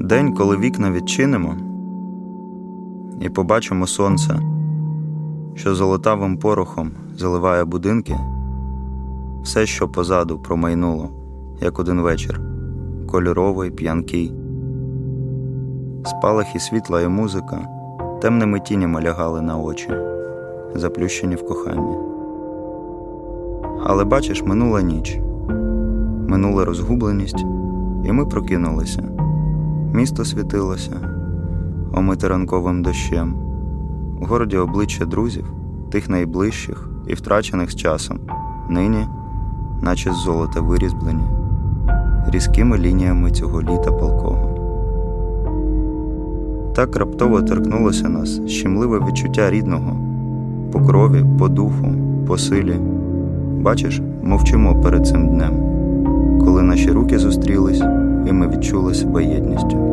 День, коли вікна відчинимо, і побачимо сонце, що золотавим порохом заливає будинки, все, що позаду промайнуло, як один вечір, кольоровий, п'янкий. Спалахи світла і музика темними тінями лягали на очі, заплющені в коханні. Але бачиш, минула ніч, минула розгубленість, і ми прокинулися. Місто світилося, омите ранковим дощем, у городі обличчя друзів, тих найближчих і втрачених з часом, нині, наче з золота вирізблені, різкими лініями цього літа полкого. Так раптово торкнулося нас щемливе відчуття рідного, по крові, по духу, по силі. Бачиш, мовчимо перед цим днем, коли наші руки зустрілись, і ми відчули себе єдністю.